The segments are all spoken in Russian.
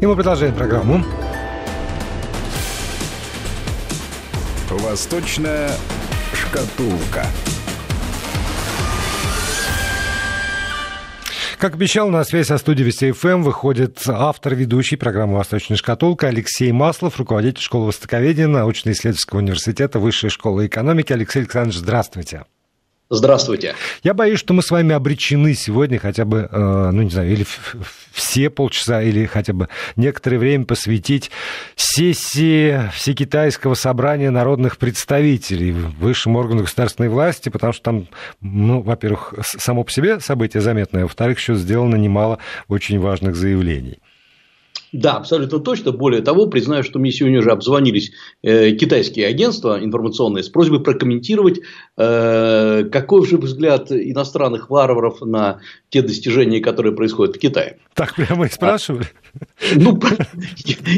И мы продолжаем программу. Восточная шкатулка. Как обещал, на связь со студией Вести ФМ выходит автор ведущей программы «Восточная шкатулка» Алексей Маслов, руководитель школы востоковедения научно-исследовательского университета Высшей школы экономики. Алексей Александрович, здравствуйте. Здравствуйте. Я боюсь, что мы с вами обречены сегодня хотя бы, э, ну не знаю, или все полчаса, или хотя бы некоторое время посвятить сессии Всекитайского собрания народных представителей в высшем органе государственной власти, потому что там, ну, во-первых, само по себе событие заметное, во-вторых, еще сделано немало очень важных заявлений. Да, абсолютно точно. Более того, признаю, что мне сегодня уже обзвонились э, китайские агентства информационные с просьбой прокомментировать, э, какой же взгляд иностранных варваров на те достижения, которые происходят в Китае. Так прямо и спрашивали? А, ну,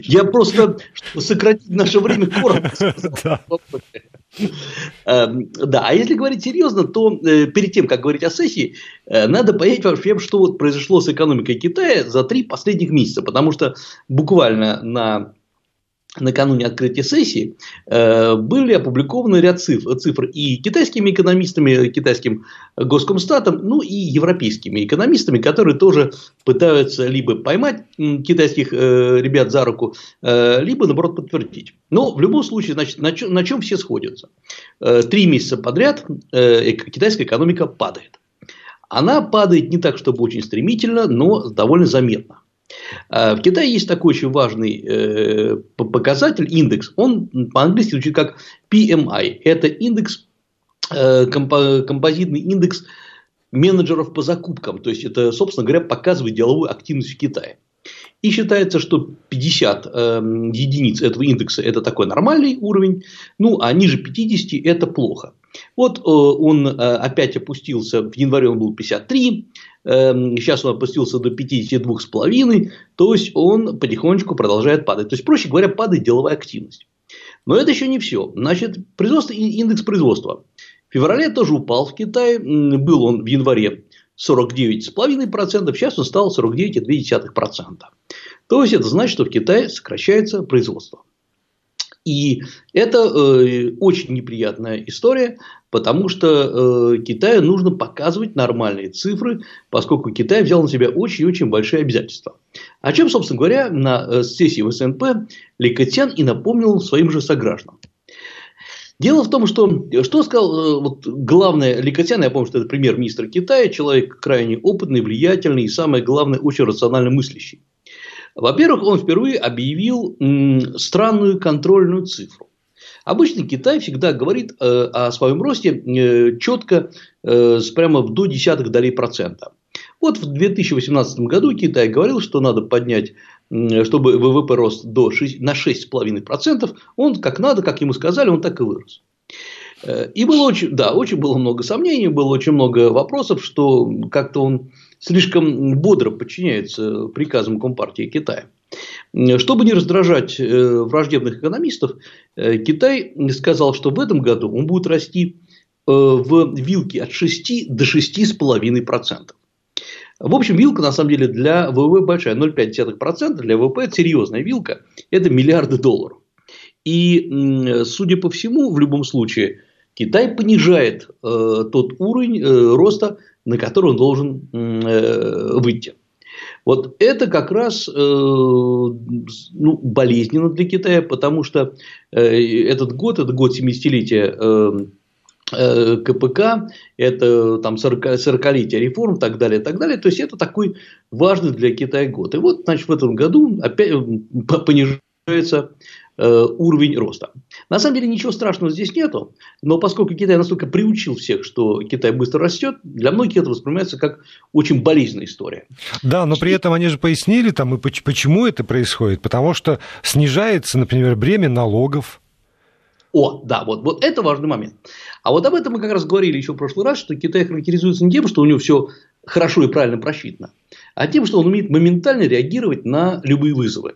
я просто, сократить наше время, коротко да, а если говорить серьезно, то э, перед тем, как говорить о сессии, э, надо понять вообще, что вот произошло с экономикой Китая за три последних месяца. Потому что буквально на накануне открытия сессии э, были опубликованы ряд цифр, цифр и китайскими экономистами, китайским госкомстатом, ну и европейскими экономистами, которые тоже пытаются либо поймать китайских э, ребят за руку, э, либо наоборот подтвердить. Но в любом случае, значит, на, чем, на чем все сходятся? Три месяца подряд китайская экономика падает. Она падает не так, чтобы очень стремительно, но довольно заметно. А, в Китае есть такой очень важный э, показатель, индекс. Он по-английски звучит как PMI. Это индекс, э, композитный индекс менеджеров по закупкам. То есть, это, собственно говоря, показывает деловую активность в Китае. И считается, что 50 э, единиц этого индекса – это такой нормальный уровень, ну, а ниже 50 – это плохо. Вот э, он э, опять опустился, в январе он был 53, Эм, сейчас он опустился до 52,5, то есть он потихонечку продолжает падать. То есть, проще говоря, падает деловая активность. Но это еще не все. Значит, производство, индекс производства. В феврале тоже упал в Китае. Был он в январе 49,5%, сейчас он стал 49,2%. То есть, это значит, что в Китае сокращается производство. И это э, очень неприятная история, потому что э, Китаю нужно показывать нормальные цифры, поскольку Китай взял на себя очень-очень большие обязательства. О чем, собственно говоря, на э, сессии в СНП Ли Кэтян и напомнил своим же согражданам. Дело в том, что, что сказал э, вот, главное Ли Кэтян, я помню, что это премьер-министр Китая, человек крайне опытный, влиятельный и, самое главное, очень рационально мыслящий. Во-первых, он впервые объявил странную контрольную цифру. Обычно Китай всегда говорит э, о своем росте э, четко, э, прямо до десятых долей процента. Вот в 2018 году Китай говорил, что надо поднять, чтобы ВВП рос до 6, на 6,5%. Он как надо, как ему сказали, он так и вырос. И было очень, да, очень было много сомнений, было очень много вопросов, что как-то он слишком бодро подчиняется приказам Компартии Китая. Чтобы не раздражать э, враждебных экономистов, э, Китай сказал, что в этом году он будет расти э, в вилке от 6 до 6,5%. В общем, вилка на самом деле для ВВП большая, 0,5%. Для ВВП это серьезная вилка, это миллиарды долларов. И, судя по всему, в любом случае, Китай понижает э, тот уровень э, роста, на который он должен э, выйти. Вот это как раз э, ну, болезненно для Китая, потому что э, этот год, это год 70-летия э, э, КПК, это там 40-летие реформ и так далее, и так далее. То есть, это такой важный для Китая год. И вот, значит, в этом году опять понижается Э, уровень роста. На самом деле ничего страшного здесь нету, но поскольку Китай настолько приучил всех, что Китай быстро растет, для многих это воспринимается как очень болезненная история. Да, но при этом они же пояснили там и почему это происходит, потому что снижается, например, бремя налогов. О, да, вот, вот это важный момент. А вот об этом мы как раз говорили еще в прошлый раз, что Китай характеризуется не тем, что у него все хорошо и правильно просчитано, а тем, что он умеет моментально реагировать на любые вызовы.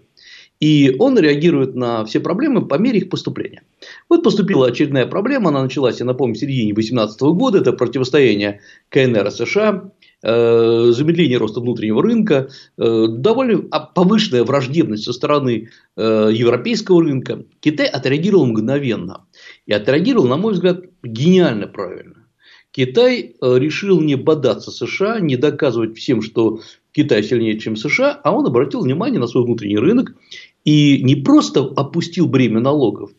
И он реагирует на все проблемы по мере их поступления. Вот поступила очередная проблема, она началась, я напомню, в середине 2018 года, это противостояние КНР и США. замедление роста внутреннего рынка, довольно повышенная враждебность со стороны европейского рынка, Китай отреагировал мгновенно. И отреагировал, на мой взгляд, гениально правильно. Китай решил не бодаться США, не доказывать всем, что Китай сильнее, чем США, а он обратил внимание на свой внутренний рынок и не просто опустил бремя налогов,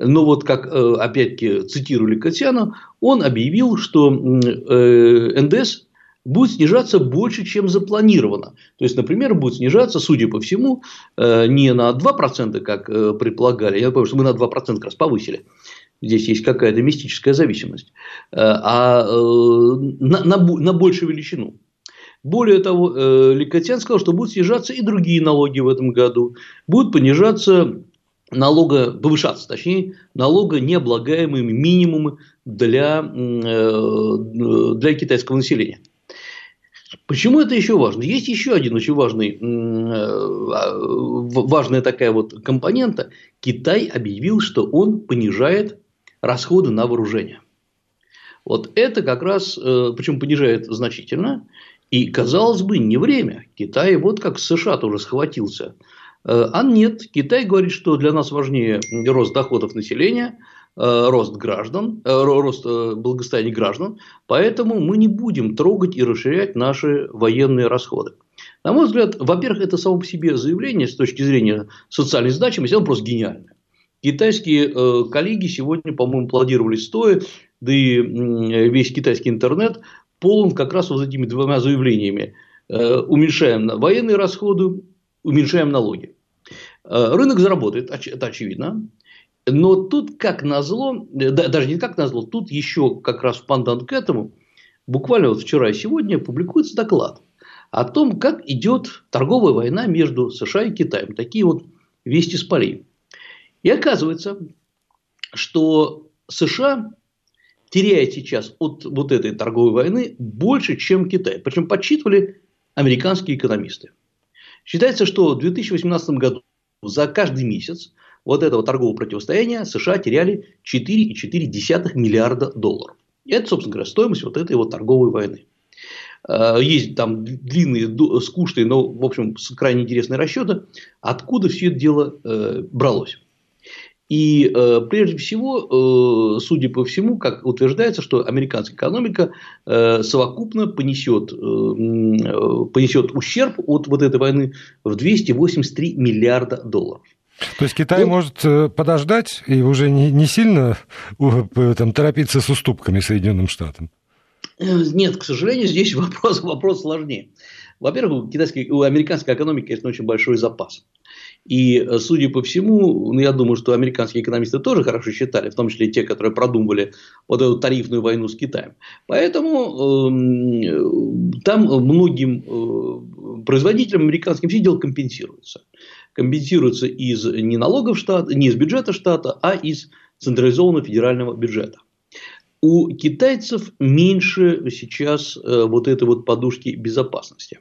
но вот как э, опять-таки цитировали Катяну, он объявил, что э, НДС будет снижаться больше, чем запланировано. То есть, например, будет снижаться, судя по всему, э, не на 2%, как предполагали, я помню, что мы на 2% как раз повысили, здесь есть какая-то мистическая зависимость, а на, на, на большую величину. Более того, Ликотян сказал, что будут снижаться и другие налоги в этом году. Будут понижаться налога, повышаться, точнее, налога необлагаемыми минимумы для, э, для китайского населения. Почему это еще важно? Есть еще один очень важный, э, важная такая вот компонента. Китай объявил, что он понижает расходы на вооружение. Вот это как раз, э, причем понижает значительно, и, казалось бы, не время. Китай вот как США тоже схватился Э, а нет, Китай говорит, что для нас важнее рост доходов населения, э, рост граждан, э, рост благосостояния граждан, поэтому мы не будем трогать и расширять наши военные расходы. На мой взгляд, во-первых, это само по себе заявление с точки зрения социальной значимости, оно просто гениальное. Китайские коллеги сегодня, по-моему, аплодировали стоя, да и весь китайский интернет полон как раз вот этими двумя заявлениями. Уменьшаем военные расходы, уменьшаем налоги. Э, рынок заработает, это очевидно. Но тут, как назло, даже не как назло, тут еще как раз в пандан к этому, буквально вот вчера и сегодня публикуется доклад о том, как идет торговая война между США и Китаем. Такие вот вести с полей. И оказывается, что США теряет сейчас от вот этой торговой войны больше, чем Китай. Причем подсчитывали американские экономисты. Считается, что в 2018 году за каждый месяц вот этого торгового противостояния США теряли 4,4 миллиарда долларов. Это, собственно говоря, стоимость вот этой вот торговой войны. Э, есть там длинные, скучные, но, в общем, крайне интересные расчеты, откуда все это дело э, бралось. И э, прежде всего, э, судя по всему, как утверждается, что американская экономика э, совокупно понесет, э, э понесет ущерб от вот этой войны в 283 миллиарда долларов. То есть Китай ну, может э, подождать и уже не, не сильно там, торопиться с уступками Соединенным Штатам? Э, нет, к сожалению, здесь вопрос, вопрос сложнее. Во-первых, у, китайской, у американской экономики, конечно, очень большой запас. И, э, судя по всему, ну, я думаю, что американские экономисты тоже хорошо считали, в том числе те, которые продумывали вот эту тарифную войну с Китаем. Поэтому э, там многим э, производителям американским все дело компенсируется. Компенсируется из не налогов штата, не из бюджета штата, а из централизованного федерального бюджета. У китайцев меньше сейчас э, вот этой вот подушки безопасности.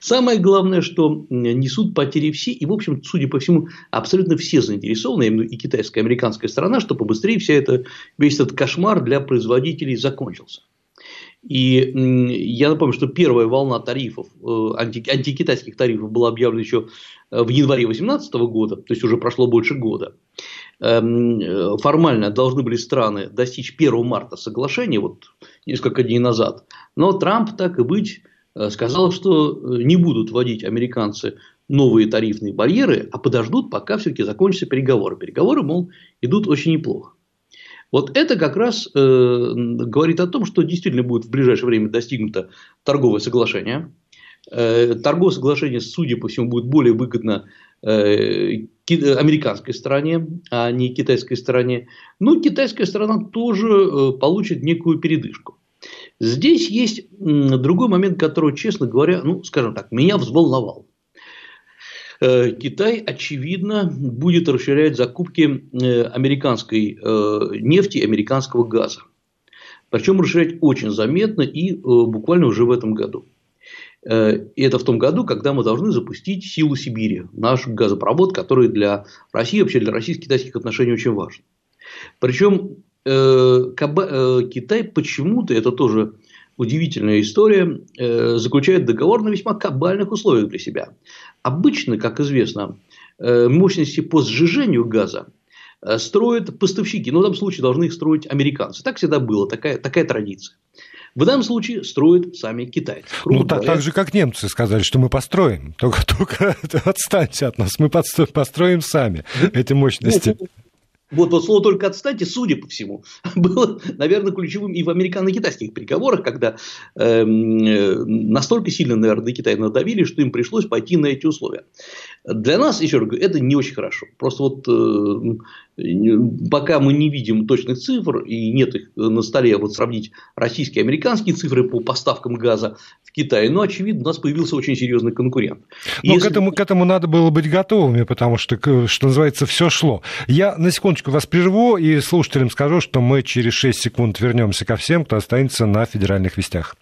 Самое главное, что несут потери все, и, в общем, судя по всему, абсолютно все заинтересованы, именно и китайская, и американская сторона, чтобы побыстрее вся это, весь этот кошмар для производителей закончился. И я напомню, что первая волна тарифов, э, анти, антикитайских тарифов была объявлена еще э, в январе 2018 года, то есть уже прошло больше года. Эм, э, формально должны были страны достичь 1 марта соглашения, вот несколько дней назад. Но Трамп, так и быть, сказал, что э, не будут вводить американцы новые тарифные барьеры, а подождут, пока все-таки закончатся переговоры. Переговоры, мол, идут очень неплохо. Вот это как раз э, говорит о том, что действительно будет в ближайшее время достигнуто торговое соглашение. Э, торговое соглашение, судя по всему, будет более выгодно э, американской стороне, а не китайской стороне. Но китайская сторона тоже э, получит некую передышку. Здесь есть другой момент, который, честно говоря, ну, скажем так, меня взволновал. Э, Китай, очевидно, будет расширять закупки э, американской э, нефти, американского газа. Причем расширять очень заметно и буквально уже в этом году. И это в том году, когда мы должны запустить силу Сибири, наш газопровод, который для России, вообще для российско-китайских отношений очень важен. Причем Китай почему-то, это тоже удивительная история, э, заключает договор на весьма кабальных условиях для себя. Обычно, как известно, э, мощности по сжижению газа э, строят поставщики, но в этом случае должны их строить американцы. Так всегда было, такая, такая традиция. В данном случае строят сами китайцы. Ну, так, так же, как немцы сказали, что мы построим. Только, только отстаньте от нас, мы построим сами эти мощности. Ну, вот, вот слово только отстаньте, судя по всему, было, наверное, ключевым и в американо-китайских переговорах, когда эм, э, настолько сильно, наверное, на Китай надавили, что им пришлось пойти на эти условия. Для нас, еще раз говорю, это не очень хорошо. Просто вот э, пока мы не видим точных цифр и нет их на столе, вот сравнить российские и американские цифры по поставкам газа в Китай, но очевидно, у нас появился очень серьезный конкурент. Но Если... к, этому, к этому надо было быть готовыми, потому что, что называется, все шло. Я на секундочку вас прерву и слушателям скажу, что мы через 6 секунд вернемся ко всем, кто останется на федеральных вестях.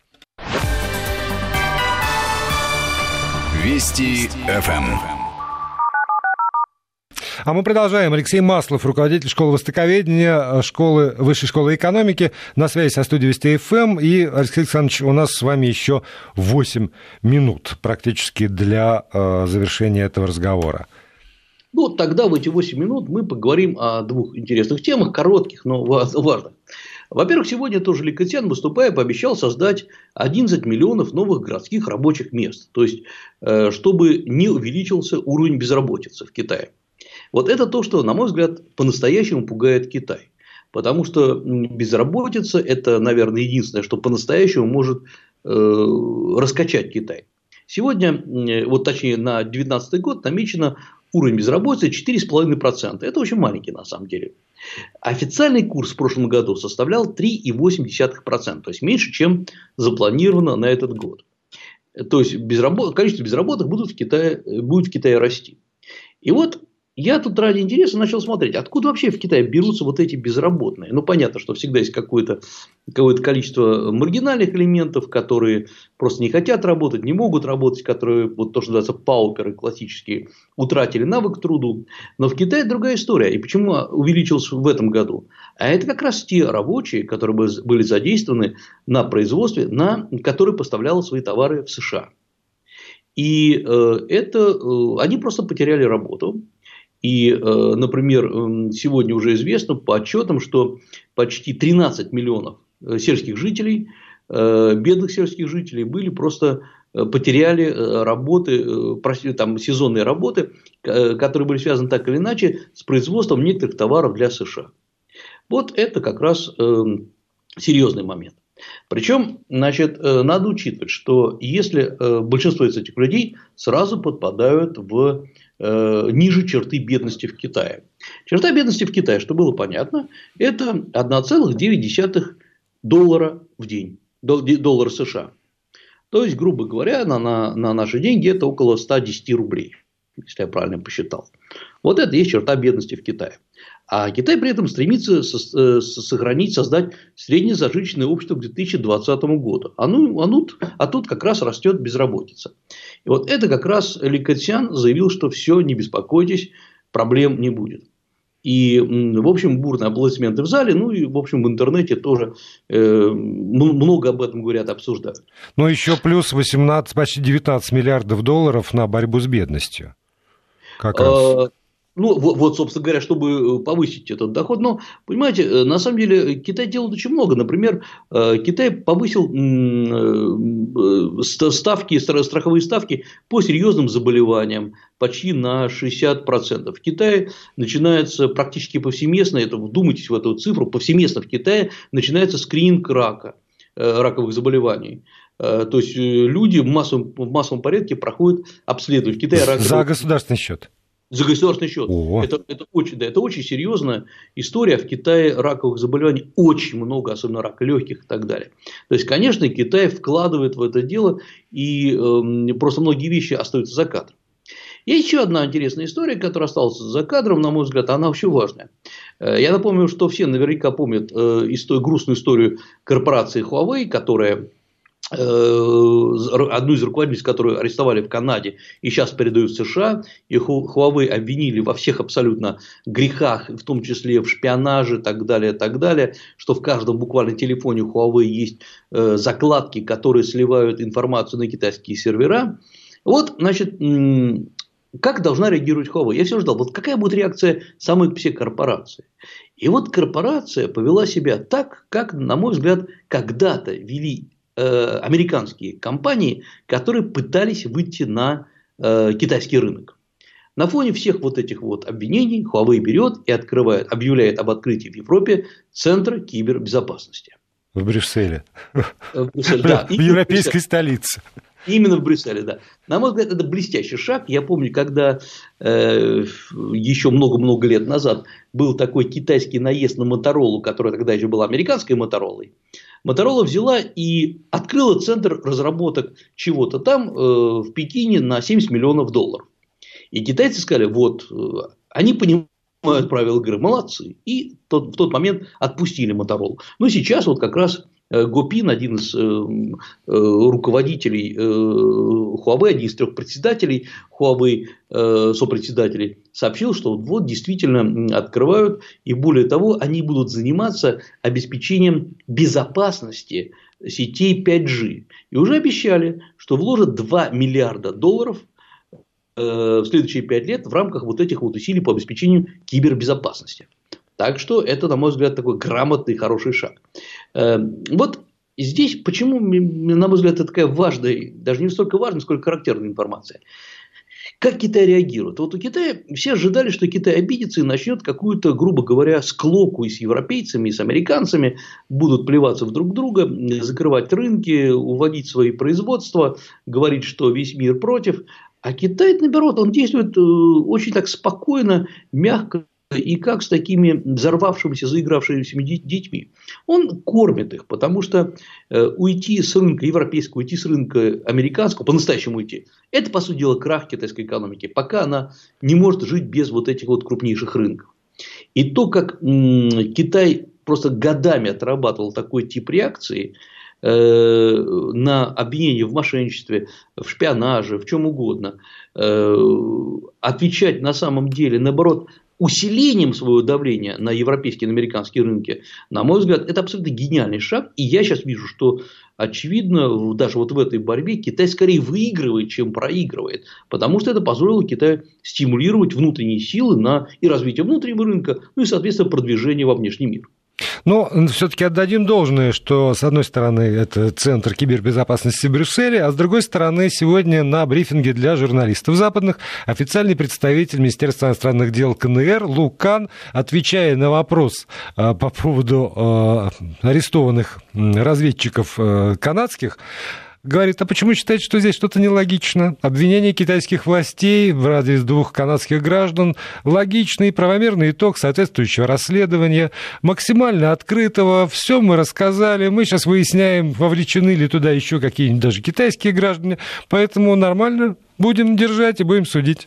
Вести ФМ. А мы продолжаем. Алексей Маслов, руководитель школы востоковедения, школы, высшей школы экономики, на связи со студией Вести ФМ. И, Алексей Александрович, у нас с вами еще 8 минут практически для э, завершения этого разговора. Ну, тогда в эти 8 минут мы поговорим о двух интересных темах, коротких, но важных. Во-первых, сегодня тоже Ликотян, выступая, пообещал создать 11 миллионов новых городских рабочих мест. То есть, э, чтобы не увеличился уровень безработицы в Китае. Вот это то, что, на мой взгляд, по-настоящему пугает Китай. Потому что безработица – это, наверное, единственное, что по-настоящему может э, раскачать Китай. Сегодня, вот точнее на 2019 год намечено уровень безработицы 4,5%. Это очень маленький на самом деле. Официальный курс в прошлом году составлял 3,8%, то есть меньше, чем запланировано на этот год. То есть безработ... количество безработных будут в Китае, будет в Китае расти. И вот я тут ради интереса начал смотреть, откуда вообще в Китае берутся вот эти безработные. Ну, понятно, что всегда есть какое-то какое количество маргинальных элементов, которые просто не хотят работать, не могут работать, которые, вот то, что называется, пауперы классические, утратили навык труду. Но в Китае другая история. И почему увеличился в этом году? А это как раз те рабочие, которые были задействованы на производстве, на которые поставляли свои товары в США. И э, это э, они просто потеряли работу. И, э, например, эм, сегодня уже известно по отчетам, что почти 13 миллионов э, сельских жителей, э, бедных сельских жителей были просто потеряли работы, там, сезонные работы, которые были связаны так или иначе с производством некоторых товаров для США. Вот это как раз эм, серьезный момент. Причем, значит, надо учитывать, что если большинство из этих людей сразу подпадают в Э, ниже черты бедности в Китае. Черта бедности в Китае, что было понятно, это 1,9 доллара в день, доллара США. То есть, грубо говоря, на, на, на наши деньги это около 110 рублей, если я правильно посчитал. Вот это есть черта бедности в Китае. А Китай при этом стремится э, сохранить, создать среднезажиточное общество к 2020 году. А, ну, а, тут, а тут как раз растет безработица. И вот это как раз Ли Кэтсян заявил, что все, не беспокойтесь, проблем не будет. И, в общем, бурные аплодисменты в зале, ну и, в общем, в интернете тоже э, много об этом говорят, обсуждают. Ну, еще плюс 18, почти 19 миллиардов долларов на борьбу с бедностью. Как раз. А, ну, вот, вот, собственно говоря, чтобы э, повысить этот доход. Но, понимаете, э, на самом деле Китай делает очень много. Например, э, Китай повысил ставки, страховые ставки по серьезным заболеваниям почти на 60%. В Китае начинается практически повсеместно, это вдумайтесь в эту цифру, повсеместно в Китае начинается скрининг рака, раковых заболеваний. То есть люди в массовом, в массовом порядке проходят обследование. В Китае раковые... За государственный счет за государственный счет. Это, это, очень, да, это очень серьезная история. В Китае раковых заболеваний очень много, особенно рака легких и так далее. То есть, конечно, Китай вкладывает в это дело, и э, просто многие вещи остаются за кадром. Есть еще одна интересная история, которая осталась за кадром, на мой взгляд, она вообще важная. Э, я напомню, что все наверняка помнят э, историю, грустную историю корпорации Huawei, которая Э, одну из руководительниц, которую арестовали в Канаде и сейчас передают в США, и Huawei обвинили во всех абсолютно грехах, в том числе в шпионаже и так далее, так далее, что в каждом буквально телефоне Huawei есть э, закладки, которые сливают информацию на китайские сервера. Вот, значит, как должна реагировать Huawei? Я все ждал, вот какая будет реакция самой все корпорации. И вот корпорация повела себя так, как, на мой взгляд, когда-то вели Э, американские компании, которые пытались выйти на э, китайский рынок. На фоне всех вот этих вот обвинений Huawei берет и открывает, объявляет об открытии в Европе Центра кибербезопасности. В Брюсселе. В, Брюсселе, да. в европейской столице. Именно в Брюсселе, да. На мой взгляд, это блестящий шаг. Я помню, когда э, еще много-много лет назад был такой китайский наезд на Моторолу, которая тогда еще была американской Моторолой. Моторола взяла и открыла центр разработок чего-то там э, в Пекине на 70 миллионов долларов. И китайцы сказали, вот, э, они понимают правила игры, молодцы. И тот, в тот момент отпустили Моторолу. Но сейчас вот как раз Гопин, один из э, э, руководителей Huawei, один из трех председателей Huawei, сопредседателей, сообщил, что вот действительно открывают, и более того, они будут заниматься обеспечением безопасности сетей 5G. И уже обещали, что вложат 2 миллиарда долларов в следующие 5 лет в рамках вот этих вот усилий по обеспечению кибербезопасности. Так что это, на мой взгляд, такой грамотный, хороший шаг. Эм, вот здесь почему, на мой взгляд, это такая важная, даже не столько важная, сколько характерная информация. Как Китай реагирует? Вот у Китая все ожидали, что Китай обидится и начнет какую-то, грубо говоря, склоку и с европейцами, и с американцами, будут плеваться в друг друга, закрывать рынки, уводить свои производства, говорить, что весь мир против. А Китай, наоборот, он действует э, очень так спокойно, мягко, и как с такими взорвавшимися, заигравшимися детьми. Он кормит их, потому что э, уйти с рынка европейского, уйти с рынка американского, по-настоящему уйти, это, по сути дела, крах китайской экономики, пока она не может жить без вот этих вот крупнейших рынков. И то, как Китай просто годами отрабатывал такой тип реакции, э, на обвинение в мошенничестве, в шпионаже, в чем угодно, э, отвечать на самом деле, наоборот, усилением своего давления на европейские и американские рынки, на мой взгляд, это абсолютно гениальный шаг. И я сейчас вижу, что очевидно, даже вот в этой борьбе Китай скорее выигрывает, чем проигрывает. Потому что это позволило Китаю стимулировать внутренние силы на и развитие внутреннего рынка, ну и, соответственно, продвижение во внешний мир. Но все-таки отдадим должное, что, с одной стороны, это Центр кибербезопасности в Брюсселе, а с другой стороны, сегодня на брифинге для журналистов западных официальный представитель Министерства иностранных дел КНР Лукан, отвечая на вопрос а, по поводу а, арестованных разведчиков а, канадских, говорит, а почему считаете, что здесь что-то нелогично? Обвинение китайских властей в адрес двух канадских граждан логичный правомерный итог соответствующего расследования, максимально открытого, все мы рассказали, мы сейчас выясняем, вовлечены ли туда еще какие-нибудь даже китайские граждане, поэтому нормально будем держать и будем судить.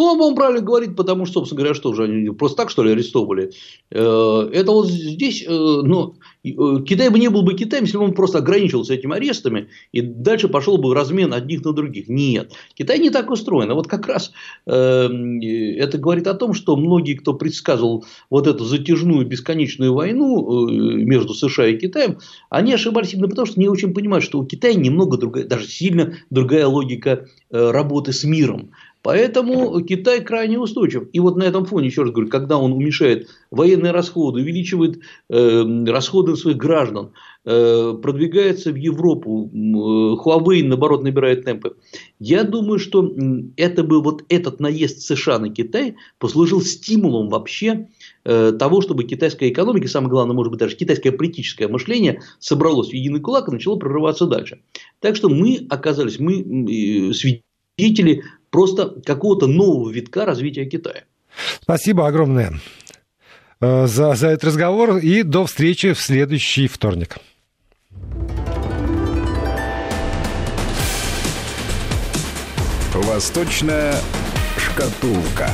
Ну, он правильно говорит, потому что, собственно говоря, что же они просто так, что ли, арестовывали. Э, это вот здесь, э, ну, Китай бы не был бы Китаем, если бы он просто ограничился этими арестами и дальше пошел бы размен одних на других. Нет, Китай не так устроен. А вот как раз э, это говорит о том, что многие, кто предсказывал вот эту затяжную бесконечную войну между США и Китаем, они ошибались именно потому, что не очень понимают, что у Китая немного другая, даже сильно другая логика работы с миром. Поэтому Китай крайне устойчив. И вот на этом фоне, еще раз говорю, когда он уменьшает военные расходы, увеличивает э, расходы своих граждан, э, продвигается в Европу, э, Huawei, наоборот, набирает темпы. Я думаю, что это бы вот этот наезд США на Китай послужил стимулом вообще э, того, чтобы китайская экономика, самое главное, может быть, даже китайское политическое мышление собралось в единый кулак и начало прорываться дальше. Так что мы оказались, мы свидетели просто какого-то нового витка развития Китая. Спасибо огромное э, за, за этот разговор и до встречи в следующий вторник. Восточная шкатулка.